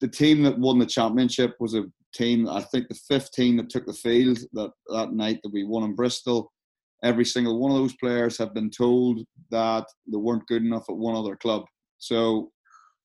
the team that won the championship was a team. I think the fifth team that took the field that that night that we won in Bristol. Every single one of those players have been told that they weren't good enough at one other club. So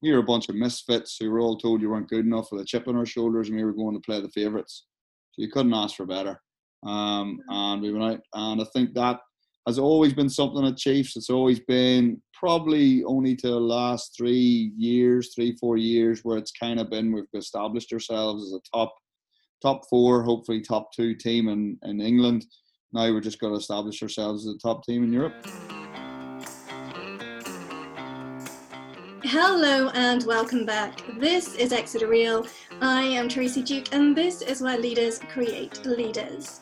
we were a bunch of misfits who were all told you weren't good enough with a chip on our shoulders, and we were going to play the favourites. So you couldn't ask for better. Um, and we went out, and I think that has always been something at Chiefs. It's always been probably only to the last three years, three four years, where it's kind of been we've established ourselves as a top top four, hopefully top two team in, in England. Now we're just going to establish ourselves as a top team in Europe. Hello and welcome back. This is Exeter Real. I am Tracy Duke, and this is where leaders create leaders.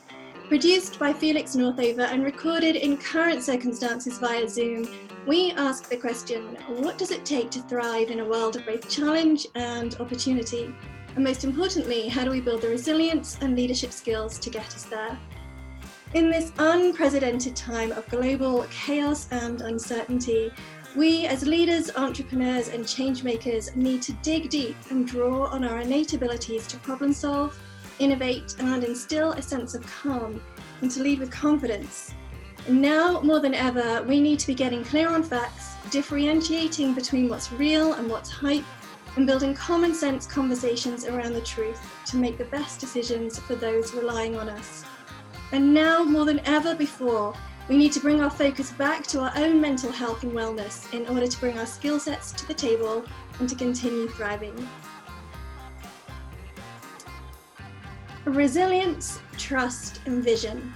Produced by Felix Northover and recorded in current circumstances via Zoom, we ask the question what does it take to thrive in a world of both challenge and opportunity? And most importantly, how do we build the resilience and leadership skills to get us there? In this unprecedented time of global chaos and uncertainty, we as leaders, entrepreneurs, and changemakers need to dig deep and draw on our innate abilities to problem solve, innovate, and instill a sense of calm, and to lead with confidence now more than ever, we need to be getting clear on facts, differentiating between what's real and what's hype, and building common sense conversations around the truth to make the best decisions for those relying on us. And now more than ever before, we need to bring our focus back to our own mental health and wellness in order to bring our skill sets to the table and to continue thriving. Resilience, trust, and vision.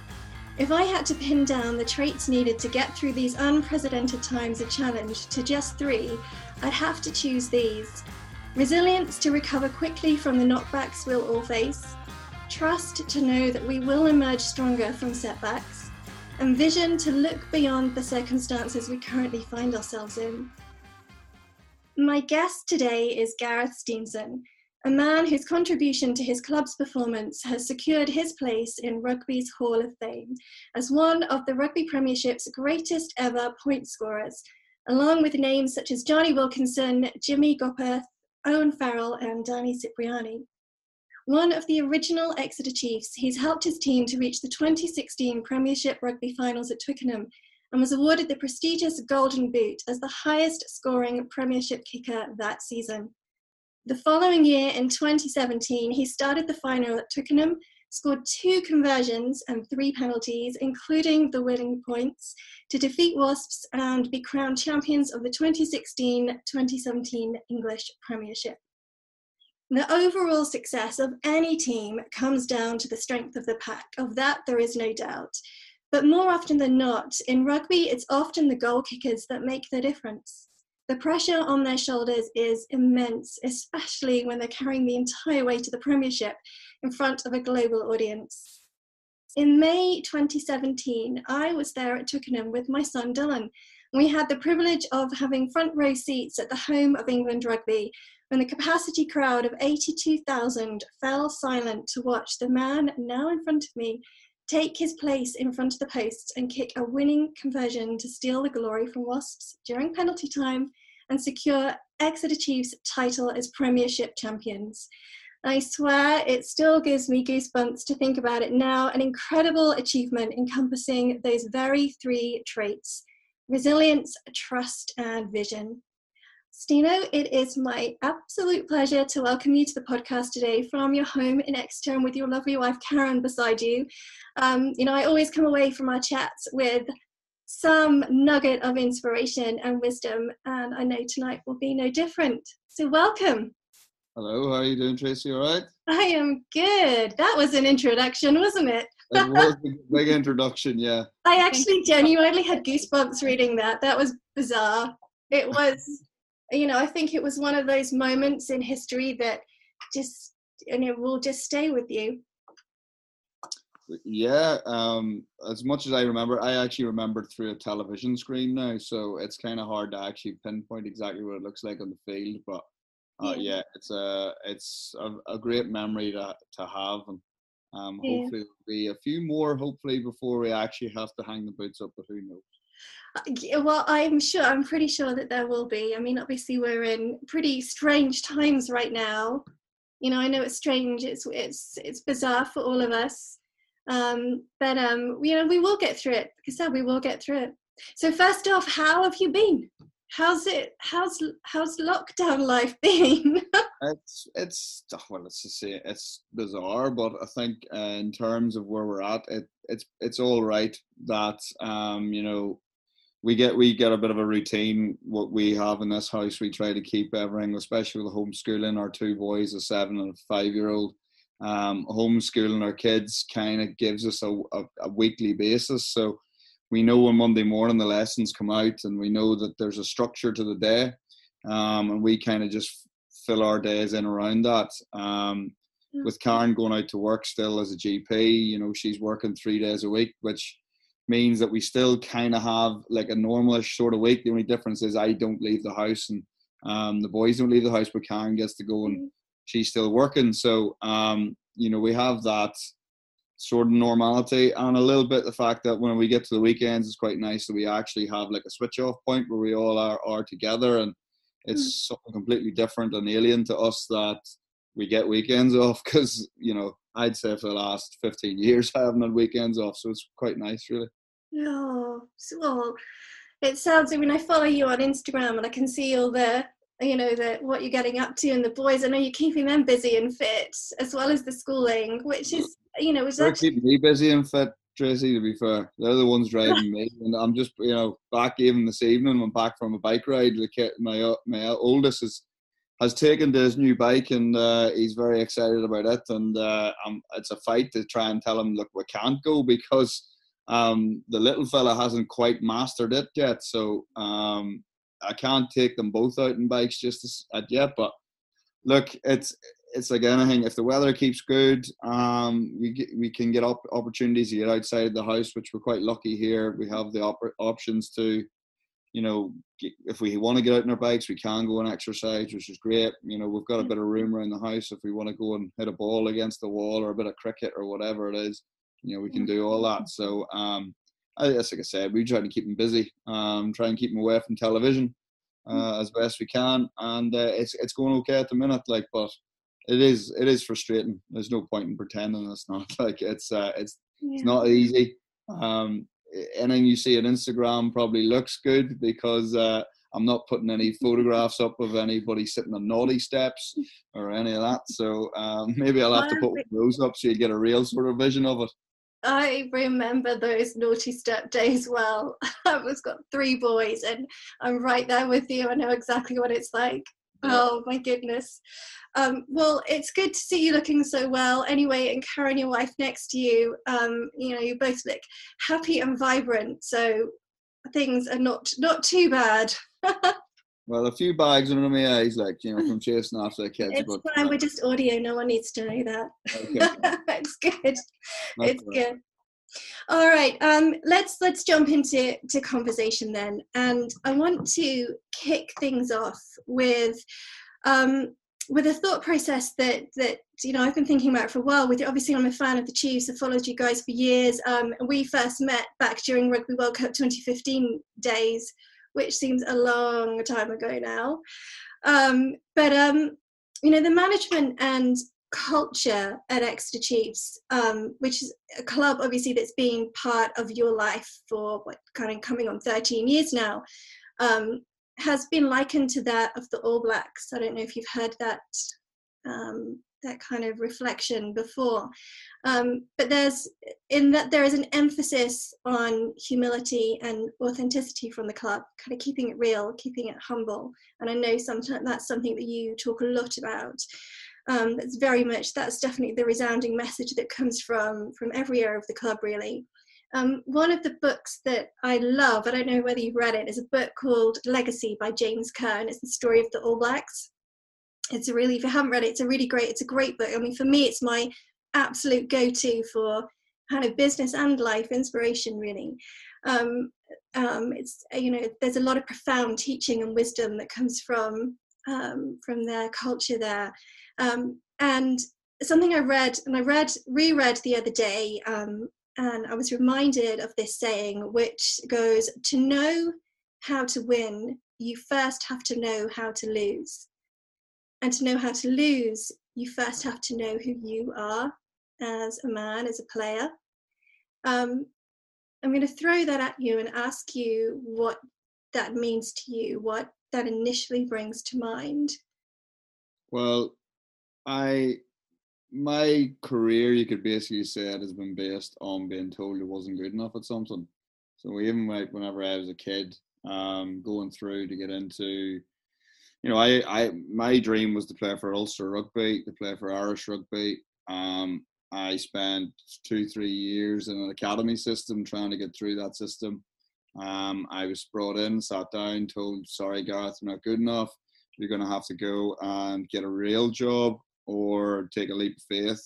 If I had to pin down the traits needed to get through these unprecedented times of challenge to just three, I'd have to choose these. Resilience to recover quickly from the knockbacks we'll all face, trust to know that we will emerge stronger from setbacks, and vision to look beyond the circumstances we currently find ourselves in. My guest today is Gareth Steenson a man whose contribution to his club's performance has secured his place in rugby's Hall of Fame as one of the Rugby Premiership's greatest ever point scorers, along with names such as Jonny Wilkinson, Jimmy Gopperth, Owen Farrell, and Danny Cipriani. One of the original Exeter Chiefs, he's helped his team to reach the 2016 Premiership Rugby Finals at Twickenham and was awarded the prestigious Golden Boot as the highest scoring Premiership kicker that season. The following year, in 2017, he started the final at Twickenham, scored two conversions and three penalties, including the winning points, to defeat Wasps and be crowned champions of the 2016 2017 English Premiership. The overall success of any team comes down to the strength of the pack, of that there is no doubt. But more often than not, in rugby, it's often the goal kickers that make the difference. The pressure on their shoulders is immense, especially when they're carrying the entire weight of the Premiership in front of a global audience. In May 2017, I was there at Twickenham with my son Dylan. We had the privilege of having front row seats at the home of England Rugby when the capacity crowd of 82,000 fell silent to watch the man now in front of me take his place in front of the post and kick a winning conversion to steal the glory from Wasps during penalty time and secure Exeter Chiefs' title as Premiership champions. I swear it still gives me goosebumps to think about it now. An incredible achievement encompassing those very three traits resilience, trust, and vision. Stino, it is my absolute pleasure to welcome you to the podcast today from your home in Exeter with your lovely wife Karen beside you. Um, you know, I always come away from our chats with some nugget of inspiration and wisdom, and I know tonight will be no different. So, welcome. Hello, how are you doing, Tracy? All right? I am good. That was an introduction, wasn't it? it was a big introduction, yeah. I actually genuinely had goosebumps reading that. That was bizarre. It was, you know, I think it was one of those moments in history that just, and it will just stay with you. Yeah, um, as much as I remember, I actually remembered through a television screen now, so it's kind of hard to actually pinpoint exactly what it looks like on the field. But uh, yeah. yeah. it's a it's a, a, great memory to to have, and um, yeah. hopefully there'll be a few more. Hopefully before we actually have to hang the boots up, but who knows? Well, I'm sure, I'm pretty sure that there will be. I mean, obviously, we're in pretty strange times right now. You know, I know it's strange, it's it's it's bizarre for all of us, um, but um, you know, we will get through it. I said, we will get through it. So, first off, how have you been? How's it? How's how's lockdown life been? it's it's well, let's just say it's bizarre, but I think uh, in terms of where we're at, it it's it's all right that um, you know we get we get a bit of a routine. What we have in this house, we try to keep everything, especially with homeschooling. Our two boys, a seven and a five year old, um, homeschooling our kids kind of gives us a, a, a, weekly basis. So we know on Monday morning the lessons come out, and we know that there's a structure to the day, um, and we kind of just fill our days in around that. Um, with Karen going out to work still as a GP, you know, she's working three days a week, which means that we still kind of have like a normalish sort of week. The only difference is I don't leave the house and um, the boys don't leave the house, but Karen gets to go and mm-hmm. she's still working. So, um, you know, we have that sort of normality and a little bit the fact that when we get to the weekends, it's quite nice that we actually have like a switch off point where we all are, are together and it's mm. something completely different and alien to us that we get weekends off because, you know, I'd say for the last 15 years I haven't had weekends off. So it's quite nice, really. Oh, well, it sounds. I mean, I follow you on Instagram, and I can see all the, you know, the what you're getting up to, and the boys. I know you're keeping them busy and fit, as well as the schooling, which is, you know, is they're actually... keeping me busy and fit. Tracy, to be fair, they're the ones driving me, and I'm just, you know, back even this evening. I'm back from a bike ride. The kid, my uh, my oldest is has taken to his new bike and uh, he's very excited about it. And uh, um, it's a fight to try and tell him, look, we can't go because um, the little fella hasn't quite mastered it yet, so um, I can't take them both out in bikes just as, yet. But look, it's it's like anything. If the weather keeps good, um, we get, we can get up opportunities to get outside the house, which we're quite lucky here. We have the op- options to, you know, if we want to get out on our bikes, we can go and exercise, which is great. You know, we've got a bit of room around the house if we want to go and hit a ball against the wall or a bit of cricket or whatever it is you know, we can do all that. So, um, I, like I said, we try to keep them busy, um, try and keep them away from television hmm. uh, as best we can, and uh, it's it's going okay at the minute. Like, but it is it is frustrating. There's no point in pretending it's not. Like, it's uh, it's yeah. it's not easy. Um, anything you see on Instagram probably looks good because uh, I'm not putting any photographs up of anybody sitting on naughty steps or any of that. So um, maybe I'll have to put those up so you get a real sort of vision of it. I remember those naughty step days well. I've got three boys, and I'm right there with you. I know exactly what it's like. Oh my goodness. Um, well, it's good to see you looking so well. Anyway, and Karen, your wife, next to you, um, you know, you both look happy and vibrant. So things are not not too bad. Well, a few bags under my eyes, like you know, from chasing after the kids. It's but, fine. Uh, We're just audio. No one needs to know that. Okay. it's good. That's it's good. All right. Um, let's let's jump into to conversation then, and I want to kick things off with um, with a thought process that that you know I've been thinking about for a while. With obviously, I'm a fan of the Chiefs. I've followed you guys for years. Um, we first met back during Rugby World Cup 2015 days which seems a long time ago now. Um, but um, you know, the management and culture at Exeter Chiefs, um, which is a club obviously that's been part of your life for what kind of coming on 13 years now, um, has been likened to that of the All Blacks. I don't know if you've heard that um, that kind of reflection before. Um, but there's in that there is an emphasis on humility and authenticity from the club, kind of keeping it real, keeping it humble. And I know sometimes that's something that you talk a lot about. Um, that's very much that's definitely the resounding message that comes from from every area of the club, really. Um, one of the books that I love, I don't know whether you've read it, is a book called Legacy by James Kerr. It's the story of the All Blacks it's a really if you haven't read it it's a really great it's a great book i mean for me it's my absolute go-to for kind of business and life inspiration really um, um, it's you know there's a lot of profound teaching and wisdom that comes from um, from their culture there um, and something i read and i read reread the other day um, and I was reminded of this saying, which goes To know how to win, you first have to know how to lose. And to know how to lose, you first have to know who you are as a man, as a player. Um, I'm going to throw that at you and ask you what that means to you, what that initially brings to mind. Well, I my career, you could basically say it has been based on being told it wasn't good enough at something. So even like whenever I was a kid, um, going through to get into, you know, I, I my dream was to play for Ulster Rugby, to play for Irish Rugby. Um, I spent two, three years in an academy system trying to get through that system. Um, I was brought in, sat down, told, sorry, Gareth, I'm not good enough. You're going to have to go and get a real job or take a leap of faith,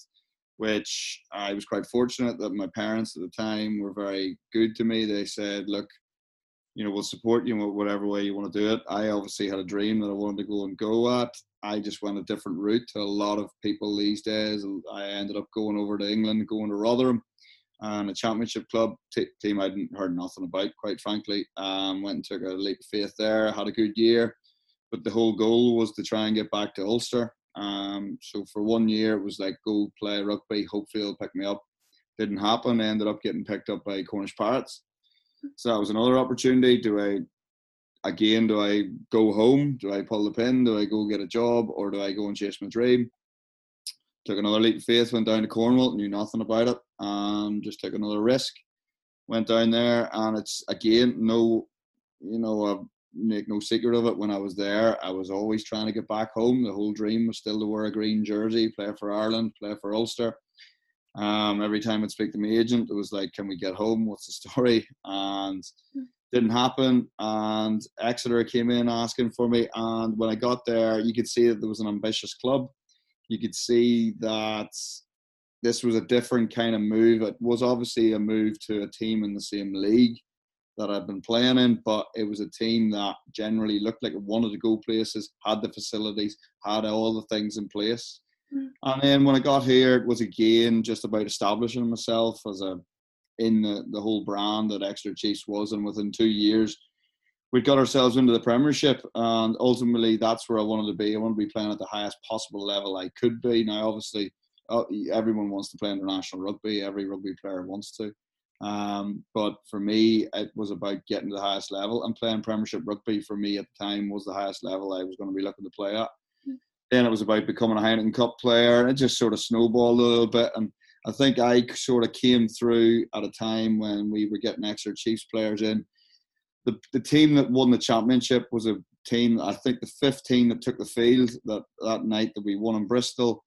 which I was quite fortunate that my parents at the time were very good to me. They said, look, you know, we'll support you in whatever way you want to do it. I obviously had a dream that I wanted to go and go at. I just went a different route to a lot of people these days. I ended up going over to England, going to Rotherham, and a championship club t- team I'd heard nothing about, quite frankly. Um, went and took a leap of faith there, had a good year, but the whole goal was to try and get back to Ulster. Um, so for one year, it was like go play rugby. Hopefully, they'll pick me up. Didn't happen. I ended up getting picked up by Cornish Pirates. So that was another opportunity. Do I again? Do I go home? Do I pull the pin? Do I go get a job, or do I go and chase my dream? Took another leap of faith. Went down to Cornwall. Knew nothing about it. Um, just took another risk. Went down there, and it's again no, you know, make no secret of it, when I was there, I was always trying to get back home. The whole dream was still to wear a green jersey, play for Ireland, play for Ulster. Um, every time I'd speak to my agent, it was like, "Can we get home? What's the story?" And didn't happen. And Exeter came in asking for me, and when I got there, you could see that there was an ambitious club. You could see that this was a different kind of move. It was obviously a move to a team in the same league that I've been playing in, but it was a team that generally looked like it wanted to go places, had the facilities, had all the things in place. Mm. And then when I got here, it was again just about establishing myself as a in the, the whole brand that Exeter Chiefs was. And within two years, we got ourselves into the Premiership, and ultimately that's where I wanted to be. I wanted to be playing at the highest possible level I could be. Now, obviously, uh, everyone wants to play international rugby. Every rugby player wants to. Um, but for me, it was about getting to the highest level and playing Premiership rugby. For me at the time was the highest level I was going to be looking to play at. Mm. Then it was about becoming a Heineken Cup player, and it just sort of snowballed a little bit. And I think I sort of came through at a time when we were getting Exeter Chiefs players in. The the team that won the championship was a team. I think the 15 that took the field that that night that we won in Bristol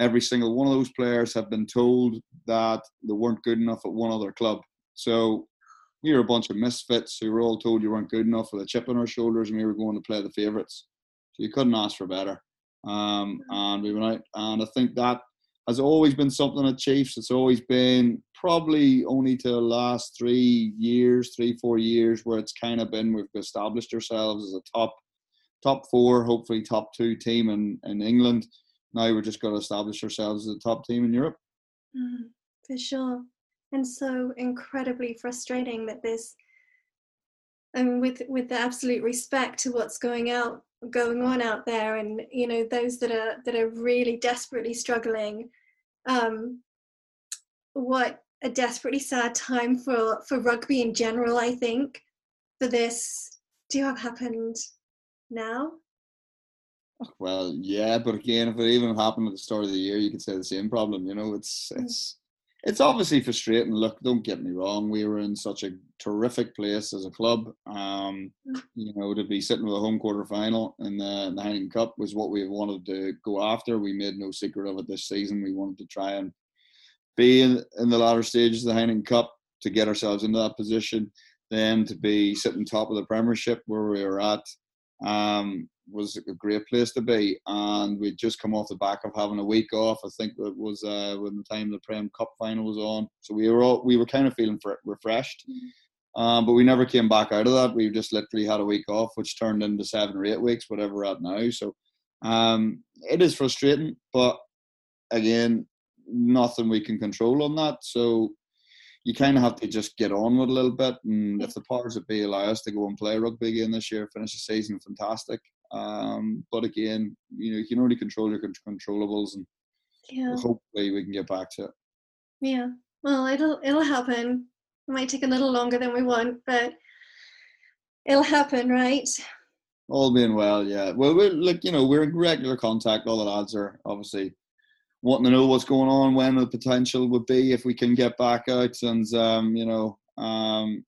every single one of those players have been told that they weren't good enough at one other club. So we were a bunch of misfits who were all told you weren't good enough with a chip on our shoulders and we were going to play the favourites. So you couldn't ask for better. Um, and we went out, and I think that has always been something at Chiefs. It's always been probably only to the last three years, three, four years, where it's kind of been we've established ourselves as a top top four, hopefully top two team in, in England now we're just going to establish ourselves as a top team in Europe. Mm, for sure. And so incredibly frustrating that this, and with with the absolute respect to what's going out going on out there, and you know those that are that are really desperately struggling, um, what a desperately sad time for for rugby in general. I think for this to have happened now well, yeah, but again, if it even happened at the start of the year, you could say the same problem. You know, it's mm. it's it's obviously frustrating. Look, don't get me wrong, we were in such a terrific place as a club. Um, mm. you know, to be sitting with a home quarter final in the, in the Heineken Cup was what we wanted to go after. We made no secret of it this season. We wanted to try and be in, in the latter stages of the Heineken Cup to get ourselves into that position. Then to be sitting top of the Premiership where we were at. Um, was a great place to be. And we'd just come off the back of having a week off. I think it was uh, when the time the Prem Cup final was on. So we were all, we were kind of feeling refreshed. Mm-hmm. Um, but we never came back out of that. We just literally had a week off, which turned into seven or eight weeks, whatever we're at now. So um, it is frustrating, but again, nothing we can control on that. So you kind of have to just get on with a little bit. And if the powers that be allow us to go and play rugby again this year, finish the season, fantastic. Um, but again, you know, you can only control your controllables, and yeah. hopefully we can get back to it. Yeah. Well, it'll it'll happen. It might take a little longer than we want, but it'll happen, right? All being well, yeah. Well, we're like you know we're in regular contact. All the lads are obviously wanting to know what's going on, when the potential would be if we can get back out, and um, you know, um,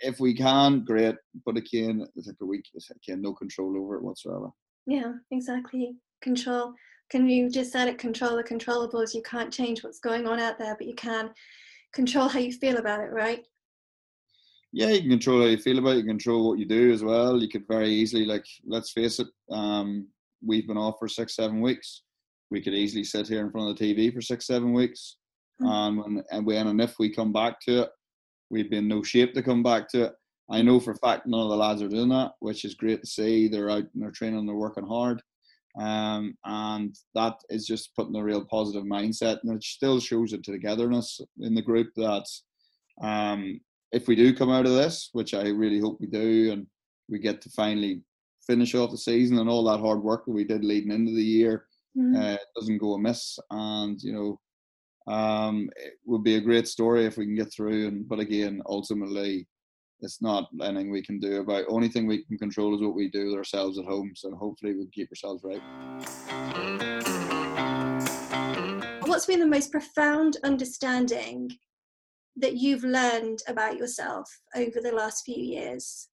if we can, great. But again, it's like a week, again, no control over it whatsoever. Yeah, exactly. Control. Can you just said it? Control the controllables. You can't change what's going on out there, but you can control how you feel about it, right? Yeah, you can control how you feel about it. You control what you do as well. You could very easily, like, let's face it, um, we've been off for six, seven weeks we could easily sit here in front of the TV for six, seven weeks. Mm-hmm. Um, and, when and if we come back to it, we'd be in no shape to come back to it. I know for a fact none of the lads are doing that, which is great to see. They're out and they're training, they're working hard. Um, and that is just putting a real positive mindset. And it still shows a togetherness in the group that um, if we do come out of this, which I really hope we do, and we get to finally finish off the season and all that hard work that we did leading into the year, mm-hmm. uh, doesn't go amiss. And you know, um, it would be a great story if we can get through. And but again, ultimately, it's not anything we can do about. Only thing we can control is what we do ourselves at home. So hopefully, we keep ourselves right. What's been the most profound understanding that you've learned about yourself over the last few years?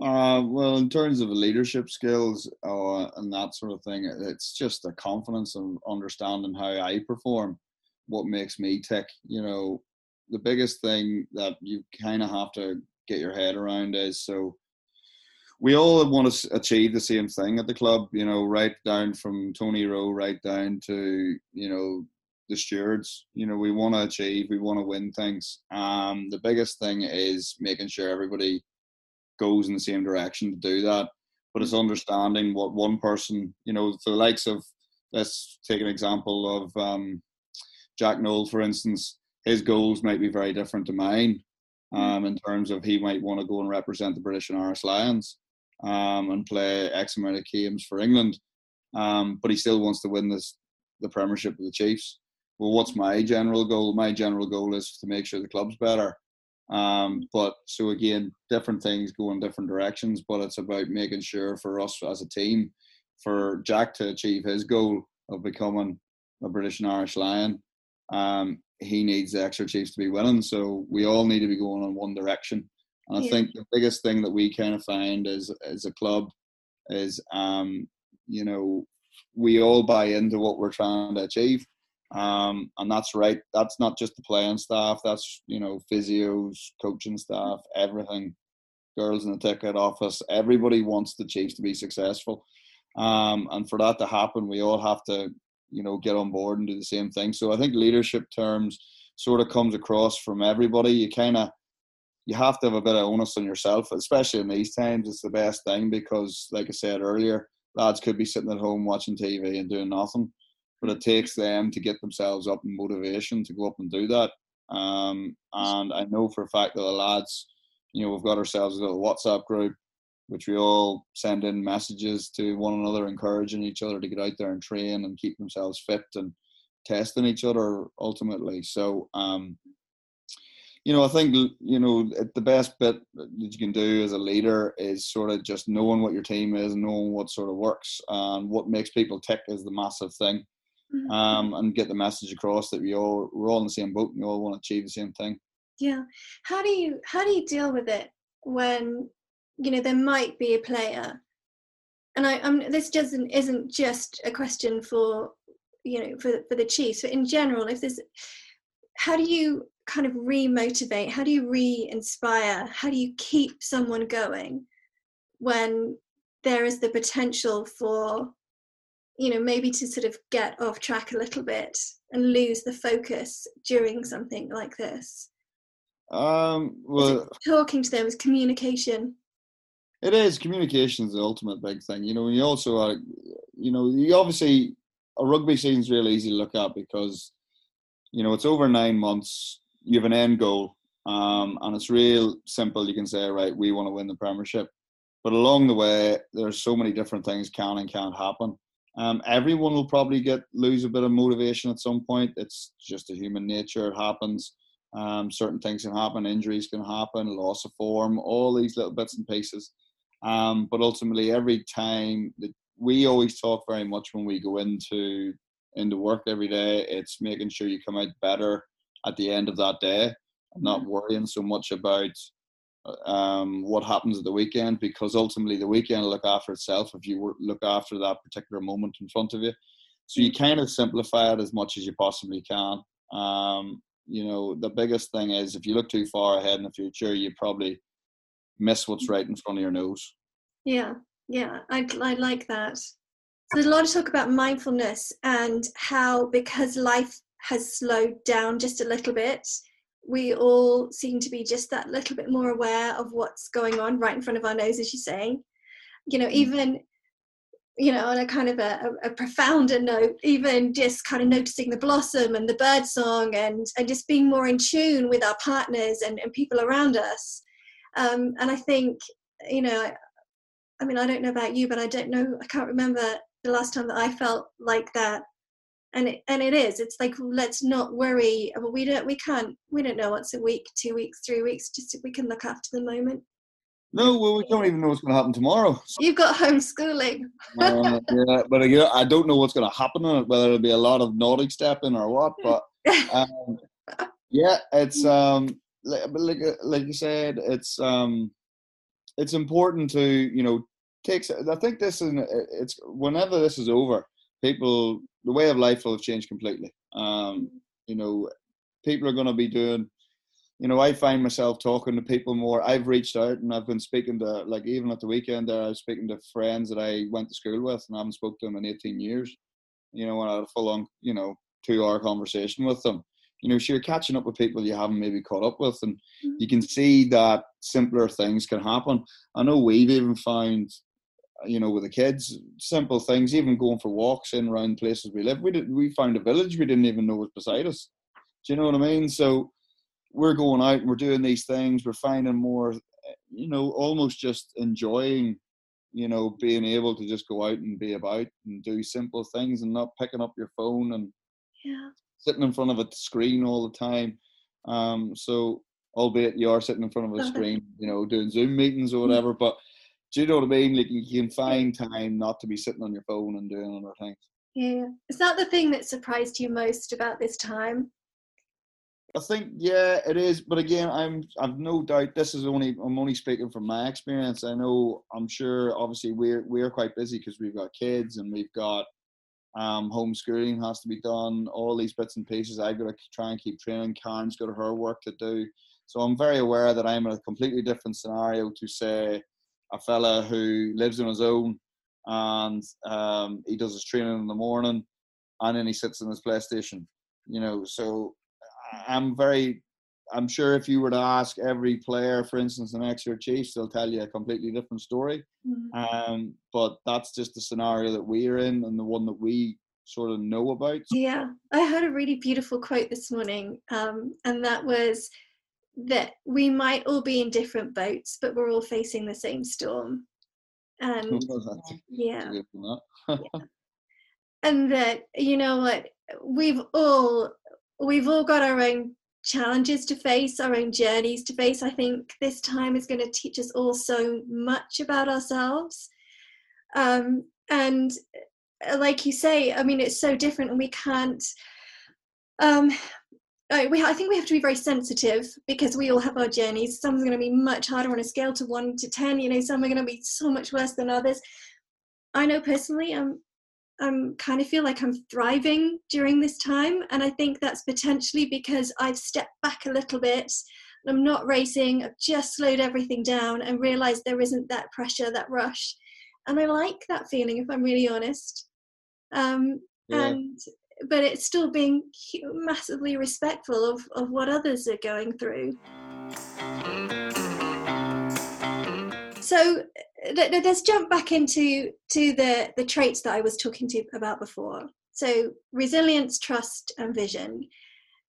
Uh, well, in terms of leadership skills uh, and that sort of thing, it's just the confidence and understanding how I perform, what makes me tick. You know, the biggest thing that you kind of have to get your head around is so we all want to achieve the same thing at the club, you know, right down from Tony Rowe, right down to, you know, the stewards. You know, we want to achieve, we want to win things. Um, the biggest thing is making sure everybody goes in the same direction to do that. But it's understanding what one person, you know, for the likes of, let's take an example of um, Jack Nowell, for instance, his goals might be very different to mine um, in terms of he might want to go and represent the British and Irish Lions um, and play X amount of games for England. Um, but he still wants to win this the Premiership with the Chiefs. Well, what's my general goal? My general goal is to make sure the club's better um, but so again, different things go in different directions, but it's about making sure for us as a team, for Jack to achieve his goal of becoming a British and Irish Lion, um, he needs the Exeter Chiefs to be winning. So we all need to be going in one direction. And I think the biggest thing that we kind of find as as a club is, um, you know, we all buy into what we're trying to achieve. Um, and that's right. That's not just the playing staff. That's you know physios, coaching staff, everything. Girls in the ticket office. Everybody wants the Chiefs to be successful, um, and for that to happen, we all have to you know get on board and do the same thing. So I think leadership terms sort of comes across from everybody. You kind of you have to have a bit of onus on yourself, especially in these times. It's the best thing because, like I said earlier, lads could be sitting at home watching TV and doing nothing but it takes them to get themselves up in motivation to go up and do that. Um, and I know for a fact that the lads, you know, we've got ourselves a little WhatsApp group, which we all send in messages to one another, encouraging each other to get out there and train and keep themselves fit and testing each other ultimately. So, um, you know, I think you know the best bit that you can do as a leader is sort of just knowing what your team is, knowing what sort of works, and what makes people tick is the massive thing. Um, and get the message across that we all we're all in the same boat and we all want to achieve the same thing. Yeah. How do you how do you deal with it when you know there might be a player, and I I'm, this doesn't isn't just a question for you know for for the Chiefs, but in general, if there's how do you kind of re-motivate how do you re-inspire how do you keep someone going when there is the potential for you know maybe to sort of get off track a little bit and lose the focus during something like this? Um well talking to them is communication? It is. Communication is the ultimate big thing. You know you also are you know you obviously a rugby season is really easy to look at because you know it's over nine months you have an end goal, um, and it's real simple. You can say, right, we want to win the Premiership, but along the way, there's so many different things can and can't happen. Um, everyone will probably get lose a bit of motivation at some point. It's just a human nature. It happens. Um, certain things can happen. Injuries can happen. Loss of form. All these little bits and pieces. Um, but ultimately, every time that we always talk very much when we go into into work every day, it's making sure you come out better at the end of that day, not mm-hmm. worrying so much about um, what happens at the weekend because ultimately the weekend will look after itself if you look after that particular moment in front of you. So you kind of simplify it as much as you possibly can. Um, you know, the biggest thing is if you look too far ahead in the future, you probably miss what's right in front of your nose. Yeah, yeah, I, I like that. So there's a lot of talk about mindfulness and how because life has slowed down just a little bit, we all seem to be just that little bit more aware of what's going on right in front of our nose, as you say. You know, mm. even you know, on a kind of a, a, profounder note, even just kind of noticing the blossom and the bird song and, and just being more in tune with our partners and, and people around us. Um, and I think, you know, I mean, I don't know about you, but I don't know, I can't remember the last time that I felt like that and it, and it is. It's like let's not worry. We don't we can't we don't know what's a week two weeks three weeks just we can look after the moment. No well we don't even know what's going to happen tomorrow. You've got homeschooling. Uh, yeah but again i don't know what's going to happen whether it'll be a lot of naughty stepping or what but um, yeah it's um like, like like you said it's um it's important to you know takes i think this is it's whenever this is over people the way of life will have changed completely. Um, you know, people are going to be doing. You know, I find myself talking to people more. I've reached out and I've been speaking to, like, even at the weekend there, I was speaking to friends that I went to school with and I haven't spoken to them in 18 years. You know, and I had a full on, you know, two hour conversation with them. You know, so you're catching up with people you haven't maybe caught up with, and mm-hmm. you can see that simpler things can happen. I know we've even found you know, with the kids, simple things, even going for walks in around places we live. We did, we found a village we didn't even know was beside us. Do you know what I mean? So we're going out and we're doing these things. We're finding more, you know, almost just enjoying, you know, being able to just go out and be about and do simple things and not picking up your phone and yeah. sitting in front of a screen all the time. Um, so albeit you are sitting in front of a screen, you know, doing Zoom meetings or whatever, but do you know what I mean? Like you can find time not to be sitting on your phone and doing other things. Yeah. Is that the thing that surprised you most about this time? I think yeah, it is. But again, I'm I've no doubt this is only I'm only speaking from my experience. I know I'm sure obviously we're we're quite busy because we've got kids and we've got um, homeschooling has to be done. All these bits and pieces I've got to try and keep training. Karen's got her work to do. So I'm very aware that I'm in a completely different scenario to say a fella who lives on his own and um, he does his training in the morning and then he sits in his PlayStation. You know, so I'm very I'm sure if you were to ask every player, for instance, in Exeter Chiefs, they'll tell you a completely different story. Mm-hmm. Um, but that's just the scenario that we're in and the one that we sort of know about. Yeah, I heard a really beautiful quote this morning, um, and that was that we might all be in different boats, but we're all facing the same storm. And yeah. yeah. and that you know what we've all we've all got our own challenges to face, our own journeys to face. I think this time is going to teach us all so much about ourselves. Um, and uh, like you say, I mean, it's so different, and we can't. Um, we, I think we have to be very sensitive because we all have our journeys. Some are going to be much harder on a scale to one to ten. You know, some are going to be so much worse than others. I know personally, I'm I'm kind of feel like I'm thriving during this time, and I think that's potentially because I've stepped back a little bit. I'm not racing. I've just slowed everything down and realized there isn't that pressure, that rush, and I like that feeling. If I'm really honest, um, yeah. and but it's still being massively respectful of, of what others are going through. So let's jump back into to the, the traits that I was talking to about before. So resilience, trust, and vision.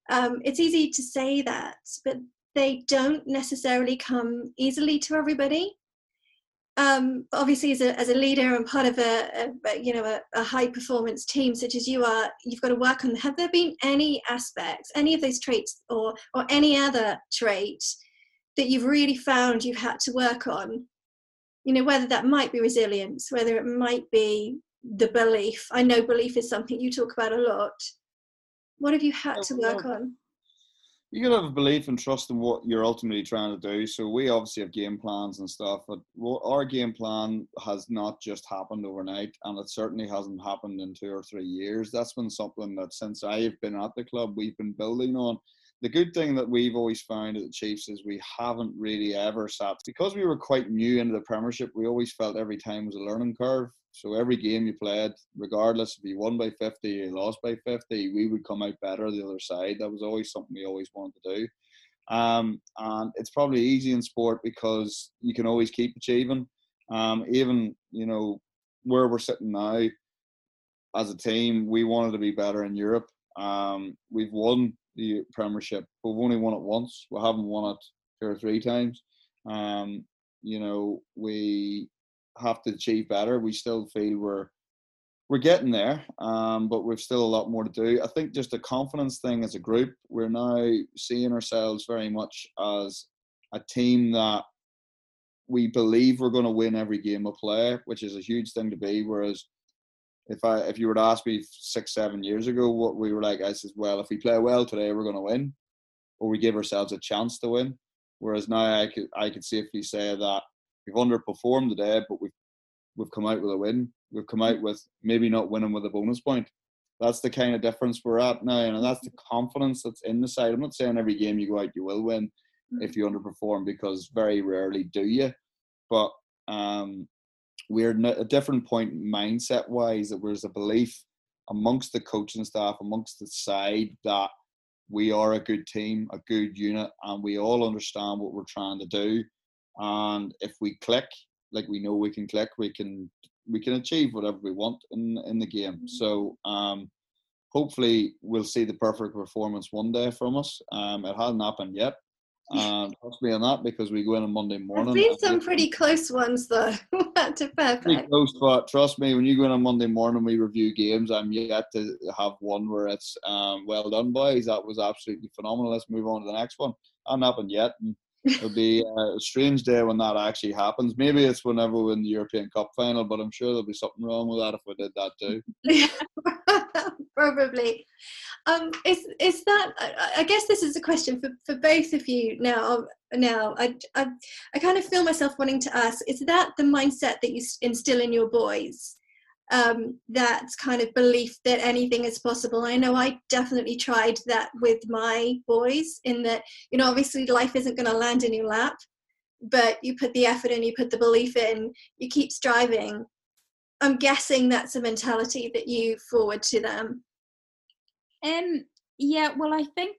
Um, it's easy to say that, but they don't necessarily come easily to everybody. Um, obviously, as a, as a leader and part of a, a you know a, a, high performance team such as you are, you've got to work on. Have there been any aspects, any of those traits, or or any other trait that you've really found you've had to work on? You know, whether that might be resilience, whether it might be the belief. I know belief is something you talk about a lot. What have you had to work on? You gotta have a belief and trust in what you're ultimately trying to do. So we obviously have game plans and stuff, but our game plan has not just happened overnight, and it certainly hasn't happened in two or three years. That's been something that since I've been at the club, we've been building on. The good thing that we've always found at the Chiefs is we haven't really ever sat because we were quite new into the Premiership. We always felt every time was a learning curve. So every game you played, regardless if you won by 50, you lost by 50, we would come out better the other side. That was always something we always wanted to do. Um, and it's probably easy in sport because you can always keep achieving. Um, even, you know, where we're sitting now as a team, we wanted to be better in Europe. Um, we've won the Premiership, we've only won it once. We haven't won it two or three times. Um, you know, we have to achieve better. We still feel we're we're getting there, um, but we've still a lot more to do. I think just a confidence thing as a group. We're now seeing ourselves very much as a team that we believe we're going to win every game we play, which is a huge thing to be. Whereas if I if you were to ask me six seven years ago what we were like, I said, well, if we play well today, we're going to win, or we give ourselves a chance to win. Whereas now I could I could safely say that we've underperformed today, but we've we've come out with a win. We've come out with maybe not winning with a bonus point. That's the kind of difference we're at now, and that's the confidence that's in the side. I'm not saying every game you go out you will win if you underperform because very rarely do you, but um, we're at a different point mindset wise that there's a belief amongst the coaching staff, amongst the side that we are a good team, a good unit, and we all understand what we're trying to do. And if we click, like we know we can click, we can we can achieve whatever we want in in the game. Mm-hmm. So um, hopefully we'll see the perfect performance one day from us. Um, it hasn't happened yet. And trust me on that because we go in on Monday morning. I've seen some pretty close ones though. to perfect. Pretty close, but trust me, when you go in on Monday morning, we review games. I'm yet to have one where it's um, well done, boys. That was absolutely phenomenal. Let's move on to the next one. Hasn't happened yet. And It'll be a strange day when that actually happens. Maybe it's whenever we win the European Cup final, but I'm sure there'll be something wrong with that if we did that too. Probably. Um, is is that? I guess this is a question for, for both of you now. Now, I, I I kind of feel myself wanting to ask: Is that the mindset that you instill in your boys? Um, that kind of belief that anything is possible. I know I definitely tried that with my boys, in that, you know, obviously life isn't going to land in your lap, but you put the effort in, you put the belief in, you keep striving. I'm guessing that's a mentality that you forward to them. Um, yeah, well, I think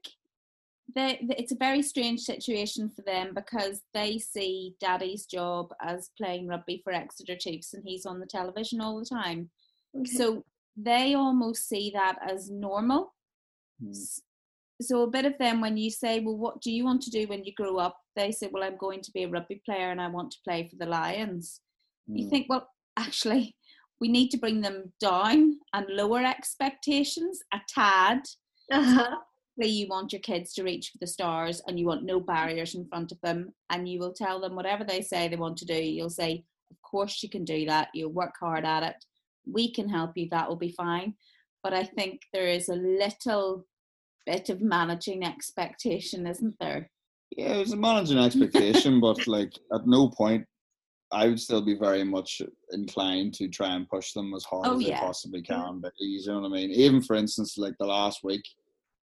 they, it's a very strange situation for them because they see daddy's job as playing rugby for Exeter Chiefs and he's on the television all the time. Okay. So they almost see that as normal. Mm. So a bit of them, when you say, well, what do you want to do when you grow up? They say, well, I'm going to be a rugby player and I want to play for the Lions. Mm. You hmm. think, well, actually, we need to bring them down and lower expectations a tad. Uh-huh you want your kids to reach for the stars and you want no barriers in front of them and you will tell them whatever they say they want to do you'll say of course you can do that you'll work hard at it we can help you that will be fine but i think there is a little bit of managing expectation isn't there yeah it's a managing expectation but like at no point I would still be very much inclined to try and push them as hard oh, as yeah. they possibly can. But you know what I mean? Even for instance, like the last week,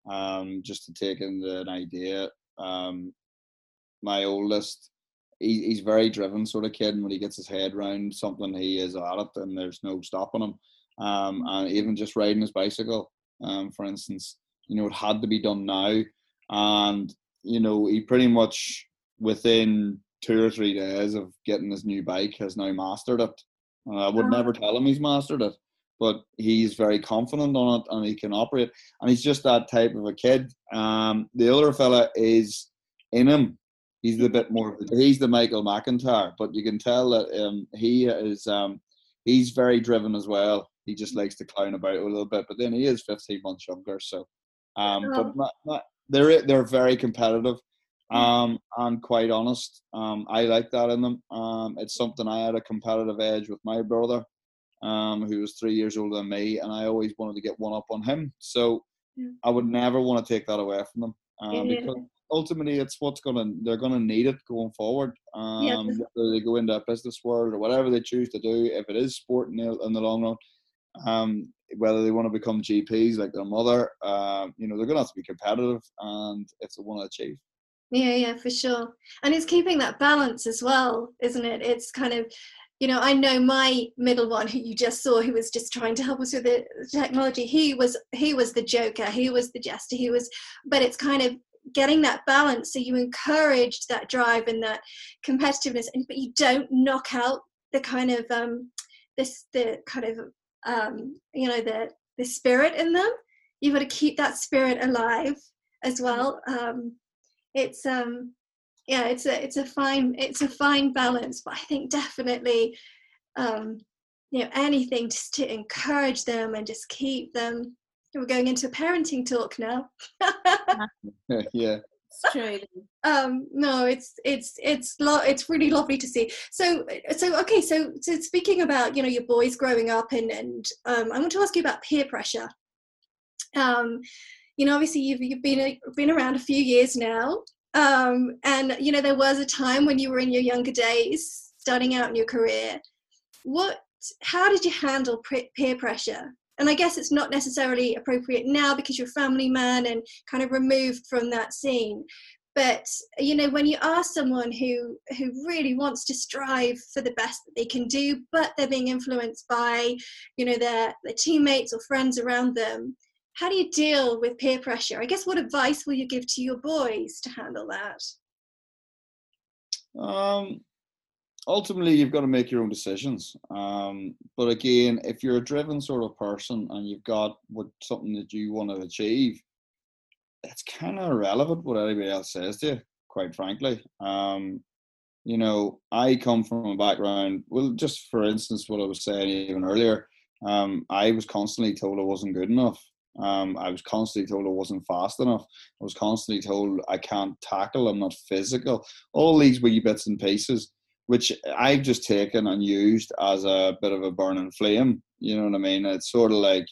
um, just to take in an idea. Um, my oldest, he, he's very driven sort of kid, and when he gets his head around something, he is at it, and there's no stopping him. Um, and even just riding his bicycle, um, for instance, you know, it had to be done now, and you know, he pretty much within two or three days of getting his new bike has now mastered it. And I would never tell him he's mastered it but he's very confident on it and he can operate. And he's just that type of a kid. Um, the other fella is in him. He's a bit more. He's the Michael McIntyre, but you can tell that um, he is. Um, he's very driven as well. He just likes to clown about a little bit, but then he is 15 months younger. So, um, but Oh. not, not, they're they're very competitive. Mm. Um, and quite honest, um, I like that in them. Um, it's something I had a competitive edge with my brother, um, who was three years older than me, and I always wanted to get one up on him. So Yeah. I would never want to take that away from them, um, Yeah. because ultimately it's what's gonna they're gonna need it going forward. Um, Yeah. whether they go into a business world or whatever they choose to do, if it is sport in the, in the long run, um, whether they want to become GPs like their mother, um, you know, they're gonna have to be competitive, and if they want to achieve. Yeah, yeah, for sure. And it's keeping that balance as well, isn't it? It's kind of, you know, I know my middle one who you just saw, who was just trying to help us with the technology. He was he was the joker, he was the jester, he was, but it's kind of getting that balance so you encourage that drive and that competitiveness, and but you don't knock out the kind of um this the kind of um you know the the spirit in them. You've got to keep that spirit alive as well. Um, it's um yeah it's a it's a fine it's a fine balance but i think definitely um you know anything just to encourage them and just keep them. We're going into parenting talk now. Yeah. It's true. um no it's it's it's lo- it's really lovely to see. So so okay so so speaking about you know your boys growing up and and um i want to ask you about peer pressure. Um you know obviously you've, you've been a, been around a few years now um and you know there was a time when you were in your younger days starting out in your career. What how did you handle peer pressure? And i guess it's not necessarily appropriate now because you're a family man and kind of removed from that scene. But you know when you are someone who who really wants to strive for the best that they can do but they're being influenced by you know their their teammates or friends around them how do you deal with peer pressure i guess what advice will you give to your boys to handle that Um, ultimately, you've got to make your own decisions. Um, but again, if you're a driven sort of person and you've got what something that you want to achieve, it's kind of irrelevant what anybody else says to you. Quite frankly, um, you know, I come from a background. Well, just for instance, what I was saying even earlier, um, I was constantly told I wasn't good enough. Um, I was constantly told I wasn't fast enough. I was constantly told I can't tackle. I'm not physical. All these wee bits and pieces, which I've just taken and used as a bit of a burning flame. You know what I mean? It's sort of like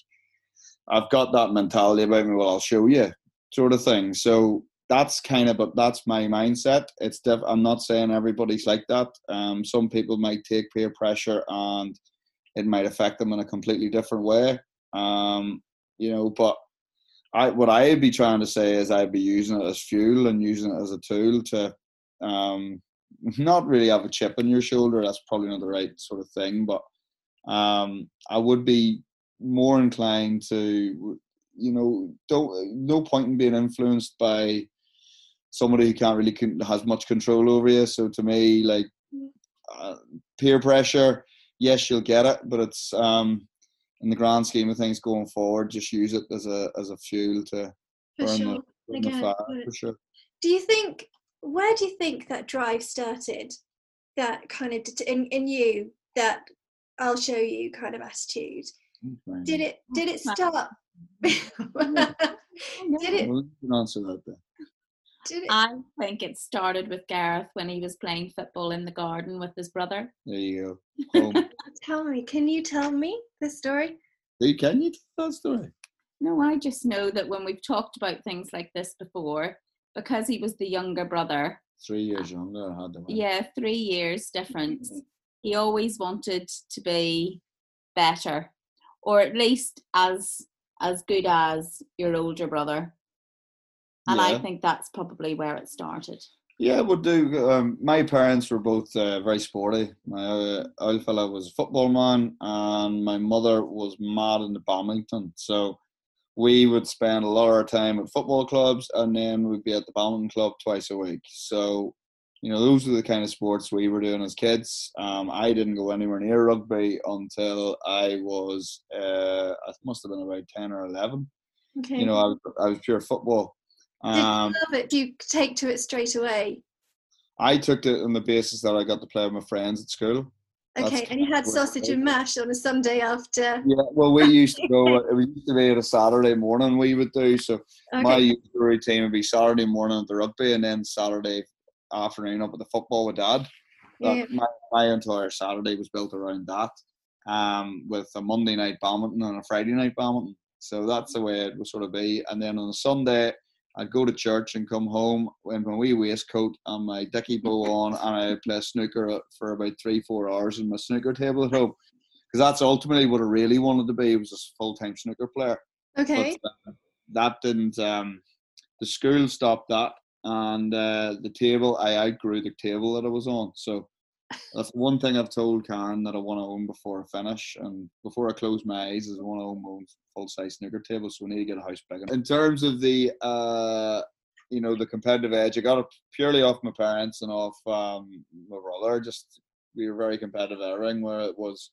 I've got that mentality about me. Well, I'll show you, sort of thing. So that's kind of, but that's my mindset. It's diff- I'm not saying everybody's like that. Um, some people might take peer pressure and it might affect them in a completely different way. Um, you know, but I what I'd be trying to say is I'd be using it as fuel and using it as a tool to um, not really have a chip on your shoulder. That's probably not the right sort of thing, but um, I would be more inclined to, you know, don't no point in being influenced by somebody who can't really has much control over you. So to me, like uh, peer pressure, yes, you'll get it, but it's um, in the grand scheme of things going forward, just use it as a as a fuel to for burn sure the, burn Okay, the fire for sure. do you think where do you think that drive started that kind of in, in you that i'll show you kind of attitude did it did it Wow. start did it Well, you can answer that then. Did it I think it started with Gareth when he was playing football in the garden with his brother. There you go. Home. tell me can you tell me the story Who can you tell that story? No, I just know that when we've talked about things like this before, because he was the younger brother, Three years younger, I had them. yeah, three years difference, mm-hmm. he always wanted to be better, or at least as as good as your older brother. And I think that's probably where it started. Yeah, would do. Um, my parents were both uh, very sporty. My uh, old fella was a football man, and my mother was mad into badminton. So we would spend a lot of our time at football clubs, and then we'd be at the badminton club twice a week. So you know, those are the kind of sports we were doing as kids. Um, I didn't go anywhere near rugby until I was, uh, I must have been about 10 or 11. Okay. You know, I I was pure football. Did you Um, love it? Do you take to it straight away? I took it on the basis that I got to play with my friends at school. That's Okay, and you had sausage and mash on a Sunday after. Yeah, well, we used to go. It used to be at a Saturday morning we would do. So my Okay. usual routine would be Saturday morning at the rugby, and then Saturday afternoon up at the football with Dad. That, Yeah. my, my entire Saturday was built around that, um, with a Monday night badminton and a Friday night badminton. So that's the way it would sort of be. And then on a Sunday, I'd go to church and come home in my wee waistcoat and my dicky bow on, and I'd play snooker for about three, four hours in my snooker table at home. Because that's ultimately what I really wanted to be was a full time snooker player. Okay. But uh, that didn't. Um, the school stopped that, and uh, the table I outgrew the table that I was on. So that's one thing I've told Karen that I want to own before I finish, and before I close my eyes, is I want to own my own full size snooker table. So we need to get a house big. enough. In terms of the, uh, you know, the competitive edge, I got it purely off my parents and off um, my brother. Just we were very competitive at ring, where it was,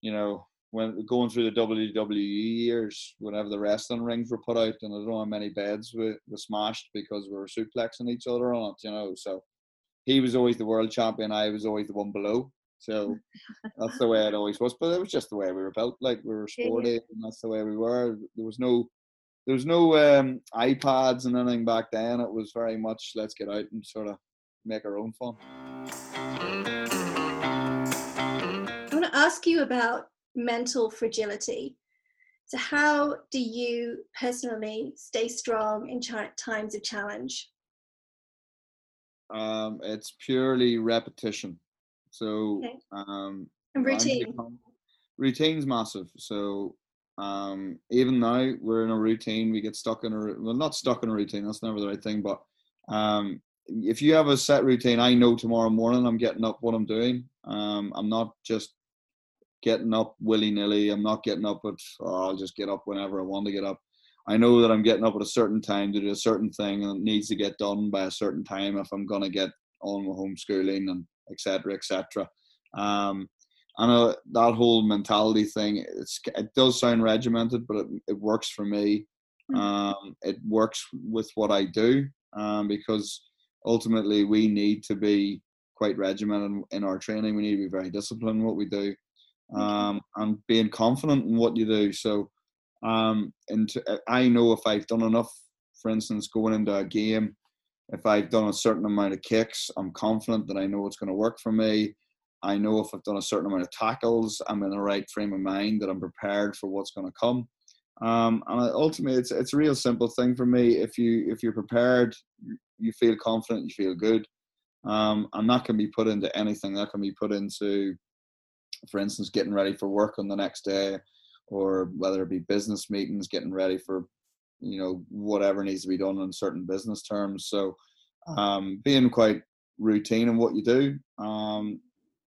you know, when going through the WWE years, whenever the wrestling rings were put out, and I don't know how many beds were, we smashed because we were suplexing each other on it, you know. So he was always the world champion, I was always the one below. So that's the way it always was. But it was just the way we were built. Like we were sporty, and that's the way we were. There was no, there was no um, iPads and anything back then. It was very much let's get out and sort of make our own fun. I want to ask you about mental fragility. So, how do you personally stay strong in chi- times of challenge? Um, it's purely repetition. So Okay. um, routine. become- routine's massive. So um, even now we're in a routine. We get stuck in a well, not stuck in a routine. That's never the right thing. But um, if you have a set routine, I know tomorrow morning I'm getting up what I'm doing. Um, I'm not just getting up willy nilly. I'm not getting up at oh, I'll just get up whenever I want to get up. I know that I'm getting up at a certain time to do a certain thing and it needs to get done by a certain time if I'm gonna get on with homeschooling and etc. etc. Um, and uh, that whole mentality thing, it's it does sound regimented, but it, it works for me. Mhm. Um, it works with what I do um, because ultimately we need to be quite regimented in, in our training. We need to be very disciplined in what we do, um, and being confident in what you do. So, um, and to, I know if I've done enough, for instance, going into a game, if I've done a certain amount of kicks, I'm confident that I know it's going to work for me. I know if I've done a certain amount of tackles, I'm in the right frame of mind that I'm prepared for what's going to come. Um, and ultimately, it's it's a real simple thing for me. If you if you're prepared, you feel confident, you feel good, um, and that can be put into anything. That can be put into, for instance, getting ready for work on the next day, or whether it be business meetings, getting ready for, you know, whatever needs to be done in certain business terms. So, um, being quite routine in what you do um,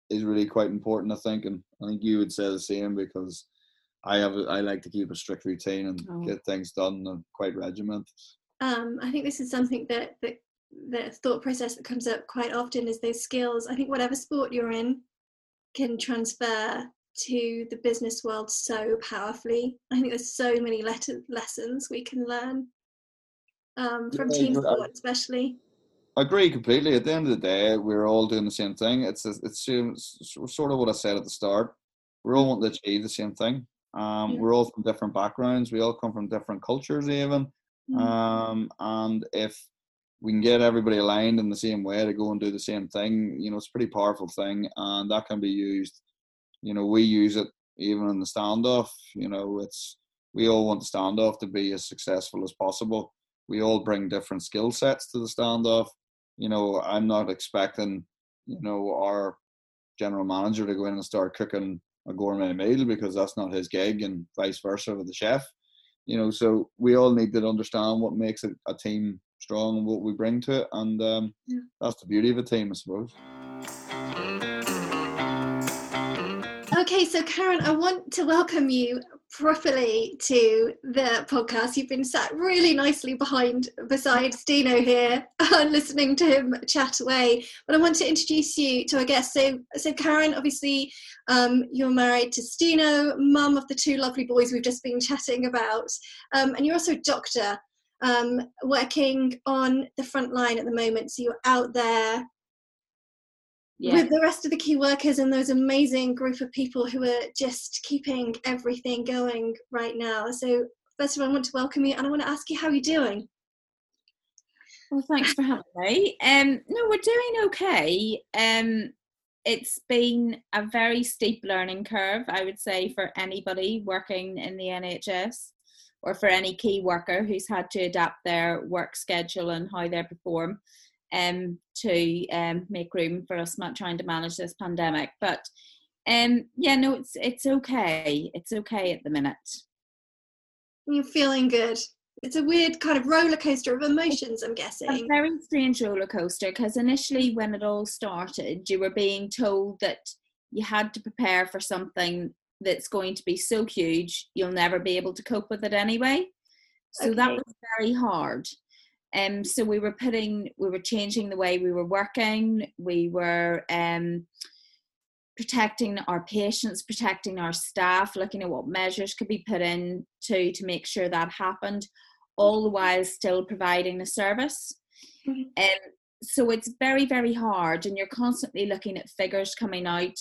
is really quite important, I think, and I think you would say the same because I have I like to keep a strict routine and Oh. get things done and quite regimented. um, I think this is something that, that the thought process that comes up quite often is those skills. I think whatever sport you're in can transfer to the business world so powerfully. I think there's so many let- lessons we can learn um, from Yeah, team sport, especially. I agree completely. At the end of the day, we're all doing the same thing. It's it's, it's sort of what I said at the start. We're all wanting to achieve the same thing. Um, Yeah. We're all from different backgrounds. We all come from different cultures, even. Mm. Um, and if we can get everybody aligned in the same way to go and do the same thing, you know, it's a pretty powerful thing, and that can be used. You know, we use it even in the standoff. You know, it's we all want the standoff to be as successful as possible. We all bring different skill sets to the standoff. You know, I'm not expecting, you know, our general manager to go in and start cooking a gourmet meal because that's not his gig, and vice versa with the chef you know so we all need to understand what makes a, a team strong and what we bring to it and um, Yeah. that's the beauty of a team i suppose Okay, so Karen, I want to welcome you properly to the podcast. You've been sat really nicely behind beside Stino here and listening to him chat away. But I want to introduce you to our guest. So, so Karen, obviously, um, you're married to Stino, mum of the two lovely boys we've just been chatting about, um, and you're also a doctor um, working on the front line at the moment. So you're out there yeah. with the rest of the key workers and those amazing group of people who are just keeping everything going right now. So first of all, I want to welcome you and I want to ask you how you're doing. Well, thanks for having me. Um, no, we're doing okay. Um, it's been a very steep learning curve, I would say, for anybody working in the NHS or for any key worker who's had to adapt their work schedule and how they perform um, to um, make room for us not trying to manage this pandemic. But um, yeah, no, it's it's okay. It's okay at the minute. You're feeling good. It's a weird kind of roller coaster of emotions, I'm guessing. A very strange roller coaster because initially, when it all started, you were being told that you had to prepare for something that's going to be so huge you'll never be able to cope with it anyway. So okay. that was very hard. Um, so we were putting, we were changing the way we were working. We were um, protecting our patients, protecting our staff, looking at what measures could be put in to to make sure that happened, all the while still providing the service. Mm-hmm. Um, so it's very very hard, and you're constantly looking at figures coming out.